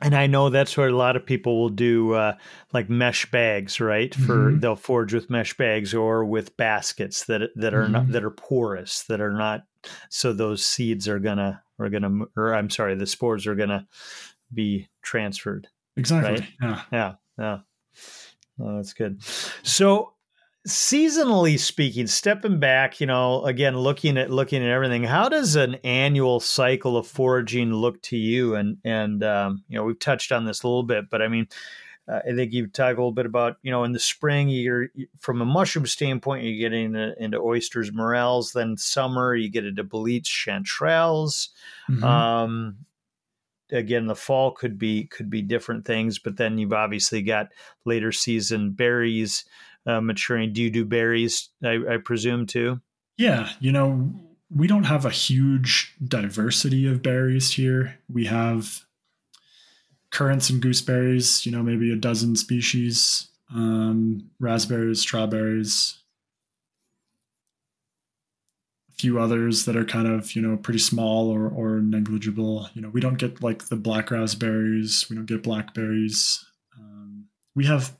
And I know that's what a lot of people will do, uh, like mesh bags, right? For mm-hmm. they'll forage with mesh bags or with baskets that that are mm-hmm. not that are porous, that are not so those seeds are gonna are gonna or I'm sorry, the spores are gonna be transferred. Exactly. Right? Yeah. Yeah. Yeah. Oh, that's good. So seasonally speaking stepping back you know again looking at looking at everything how does an annual cycle of foraging look to you and and um, you know we've touched on this a little bit but i mean uh, I think you've talked a little bit about, you know, in the spring, you're from a mushroom standpoint, you get into, into oysters, morels. Then summer, you get into boletes, chanterelles. Mm-hmm. Um, again, the fall could be could be different things, but then you've obviously got later season berries uh, maturing. Do you do berries? I, I presume too. Yeah, you know, we don't have a huge diversity of berries here. We have currants and gooseberries, you know, maybe a dozen species, um, raspberries, strawberries, a few others that are kind of, you know, pretty small or, or negligible. You know, we don't get like the black raspberries, we don't get blackberries. Um, we have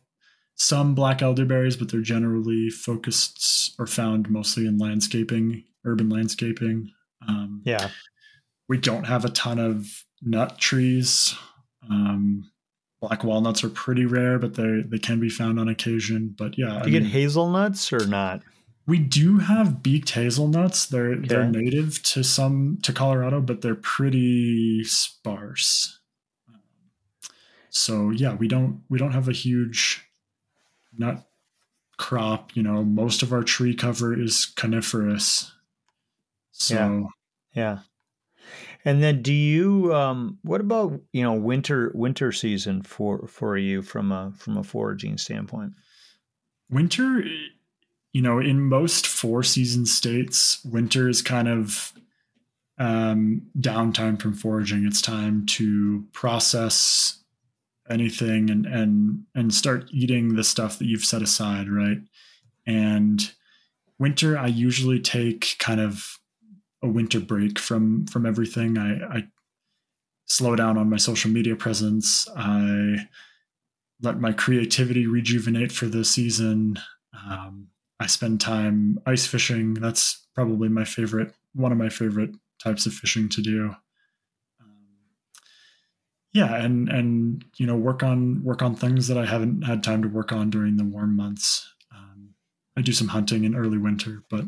some black elderberries, but they're generally focused or found mostly in landscaping, urban landscaping. Um, yeah. We don't have a ton of nut trees um, black walnuts are pretty rare, but they they can be found on occasion. But yeah, do you I get hazelnuts or not? We do have beaked hazelnuts. They're okay. they're native to some to Colorado, but they're pretty sparse. So yeah, we don't we don't have a huge nut crop. You know, most of our tree cover is coniferous. So yeah. yeah. And then do you um, what about, you know, winter winter season for for you from a from a foraging standpoint? Winter you know, in most four season states, winter is kind of um, downtime from foraging. It's time to process anything and and and start eating the stuff that you've set aside, right? And winter, I usually take kind of a winter break from from everything. I, I slow down on my social media presence. I let my creativity rejuvenate for the season. Um, I spend time ice fishing. That's probably my favorite, one of my favorite types of fishing to do. Um, yeah, and and you know work on work on things that I haven't had time to work on during the warm months. Um, I do some hunting in early winter, but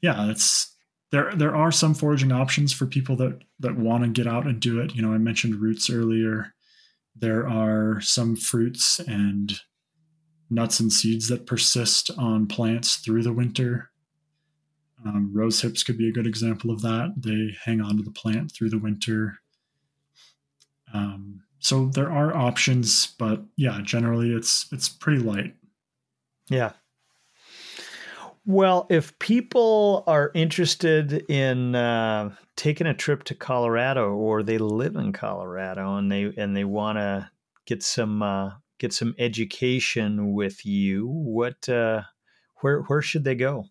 yeah, it's there there are some foraging options for people that that want to get out and do it. You know, I mentioned roots earlier. There are some fruits and nuts and seeds that persist on plants through the winter. Um, rose hips could be a good example of that. They hang on to the plant through the winter. Um, so there are options, but yeah, generally it's it's pretty light. Yeah, Well, if people are interested in uh, taking a trip to Colorado, or they live in Colorado and they and they want to get some uh, get some education with you, what uh, where where should they go?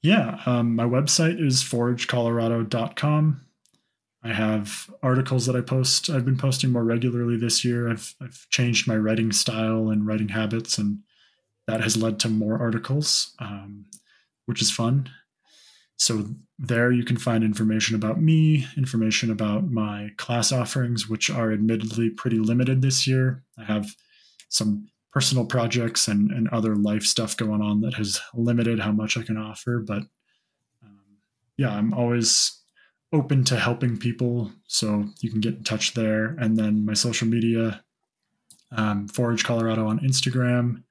Yeah, um, my website is foragecolorado.com. I have articles that I post. I've been posting more regularly this year. I've I've changed my writing style and writing habits, and that has led to more articles, um, which is fun. So there you can find information about me, information about my class offerings, which are admittedly pretty limited this year. I have some personal projects and, and other life stuff going on that has limited how much I can offer. But um, yeah, I'm always open to helping people. So you can get in touch there. And then my social media, um, Forage Colorado on Instagram.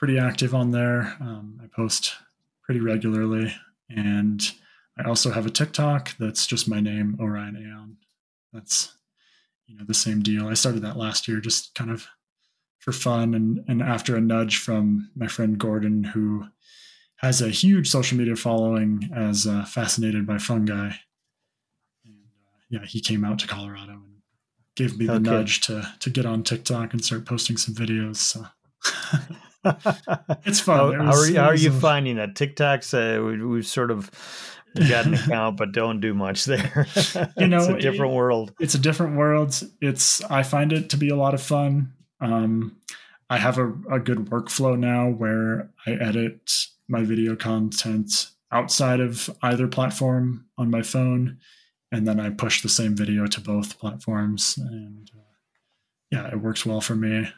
Pretty active on there. Um, I post pretty regularly. And I also have a TikTok that's just my name, Orion Aon. That's you know the same deal. I started that last year, just kind of for fun, and and after a nudge from my friend Gordon, who has a huge social media following as uh, fascinated by fungi. And uh, yeah, he came out to Colorado and gave me the okay. nudge to to get on TikTok and start posting some videos. So. it's fun. How, was, how, are, you, how are you a, finding that TikTok's? Uh, we, we've sort of got an account but don't do much there. you know, it's a different it, world. It's a different world. It's I find it to be a lot of fun. Um, I have a, a good workflow now where I edit my video content outside of either platform on my phone, and then I push the same video to both platforms. And uh, yeah, it works well for me.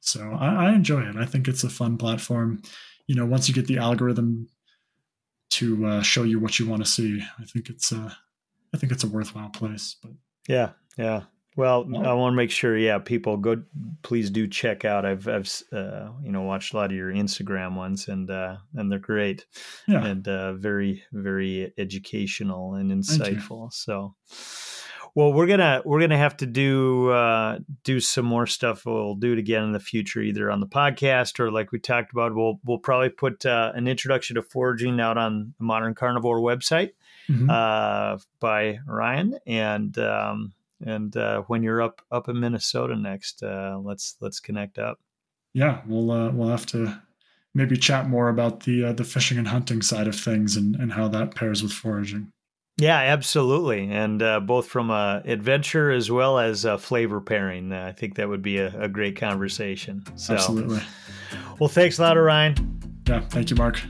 So I, I enjoy it. I think it's a fun platform. You know, once you get the algorithm to uh, show you what you want to see. I think it's a, uh, I think it's a worthwhile place. But yeah, yeah. Well, I want to make sure, yeah, people go. Please do check out. I've, I've, uh, you know, watched a lot of your Instagram ones, and uh, and they're great, yeah. and uh, very, very educational and insightful. So, well, we're gonna we're gonna have to do uh, do some more stuff. We'll do it again in the future, either on the podcast or like we talked about. We'll we'll probably put uh, an introduction to foraging out on the Modern Carnivore website mm-hmm. uh, by Ryan, and um, and uh, when you're up up in Minnesota next, uh, let's let's connect up. Yeah, we'll uh, we'll have to maybe chat more about the the fishing and hunting side of things and and how that pairs with foraging. Yeah, absolutely, and uh, both from a adventure as well as a flavor pairing. Uh, I think that would be a, a, great conversation. So, absolutely. Well, thanks a lot, Ryan. Yeah, thank you, Mark.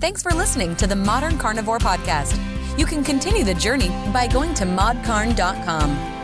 Thanks for listening to the Modern Carnivore Podcast. You can continue the journey by going to modcarn.com.